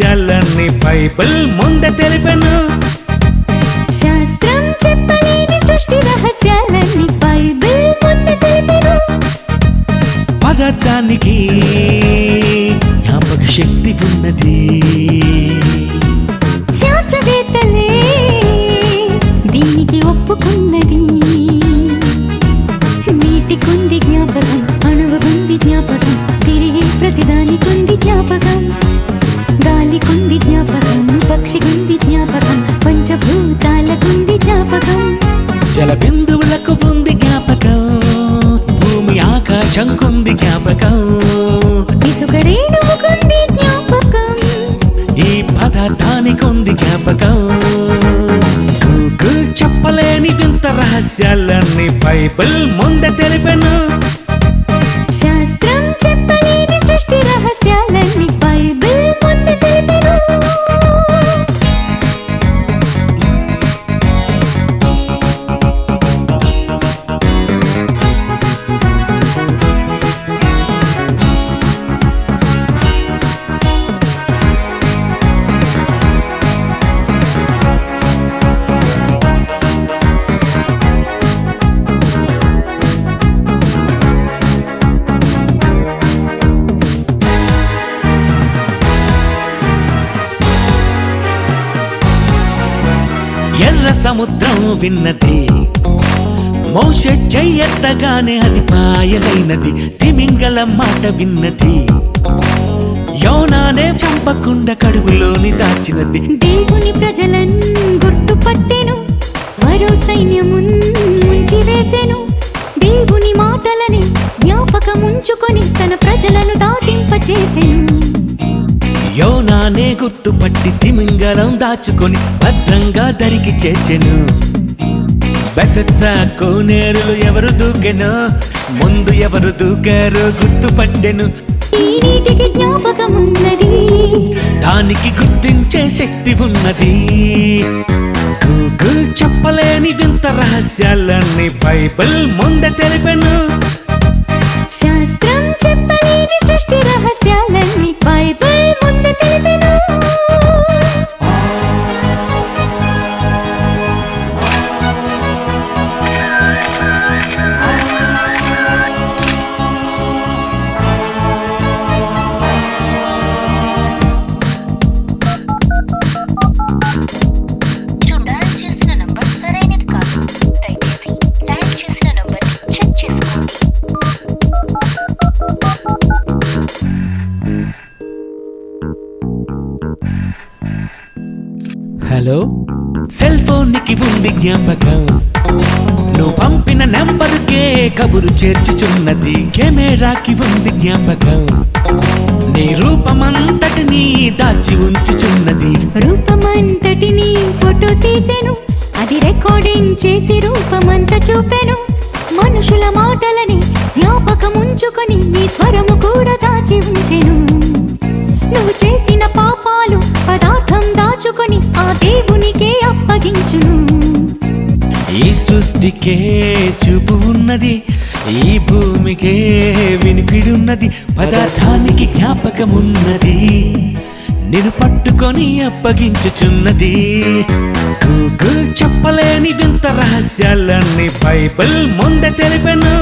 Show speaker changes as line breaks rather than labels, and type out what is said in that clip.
రహస్యాలన్నీ Bible ముందే తెలిపెను.
శాస్త్రం చెప్పలేని సృష్టి రహస్యాలన్నీ బైబిల్ ముందు తెలిపెను.
పదార్థానికి జ్ఞాపక శక్తి ఉన్నది.
జ్ఞాపకం పక్షికుంది జ్ఞాపకం పంచభూతాలకుంది జ్ఞాపకం.
జల బిందువులకు ఉంది జ్ఞాపకం భూమి ఆకాశంకుంది జ్ఞాపకం.
ఇసుక రేణువుకుంది జ్ఞాపకం.
ఈ పదార్థానికి ఉంది జ్ఞాపకం. గూగుల్ చెప్పలేని వింత రహస్యాలన్నీ బైబిల్ ముందే తెలిపెను ఎర్ర సముద్రం విన్నది. మోష చెయ్యెత్తగానే అది పాయలైనది. తిమింగల మాట విన్నది. యోనానే చంపకుండా కడుపులోని దాచినది.
దేవుని ప్రజలన్ గుర్తుపట్టెను. మరో సైన్యమున్ ముంచివేసెను దేవుని మాటలని జ్ఞాపకముంచుకొని తన ప్రజలను దాటింపచేసెను.
యోనానే గుర్తుపట్టి తిమింగలం దాచుకొని భద్రంగా దరికి చేర్చెను. బెతత్సా కోనేరులు ఎవరు దూకెను? ముందు ఎవరు దూకారో గుర్తుపట్టెను. దానికి గుర్తించే శక్తి ఉన్నది. గూగుల్ చెప్పలేని వింత రహస్యాలన్నీ బైబిల్ ముందే తెలిపెను. హలో? సెల్ ఫోన్కి ఉంది జ్ఞాపకం. నువ్వు పంపిన నెంబర్కే కబురు చేర్చుచున్నది కెమెరాకి ఉంది జ్ఞాపకం. నీ రూపమంతటిని దాచి ఉంచుచున్నది.
రూపమంతటిని ఫోటో తీసెను. అది రికార్డింగ్ చేసి రూపమంతా చూపెను. మనుషుల మాటలని జ్ఞాపకముంచుకొని నీ స్వరము కూడా దాచి ఉంచెను. నువ్వు చేసిన పాప పదార్థం దాచుకొని ఆ దేవునికే అప్పగించును.
ఈ సృష్టికే చూపు ఉన్నది ఈ భూమికే వినికిడున్నది పదార్థానికి జ్ఞాపకమున్నది. నేను పట్టుకొని అప్పగించుచున్నది. గూగుల్ చెప్పలేని వింత రహస్యాలన్నీ బైబిల్ ముందే తెలిపెను.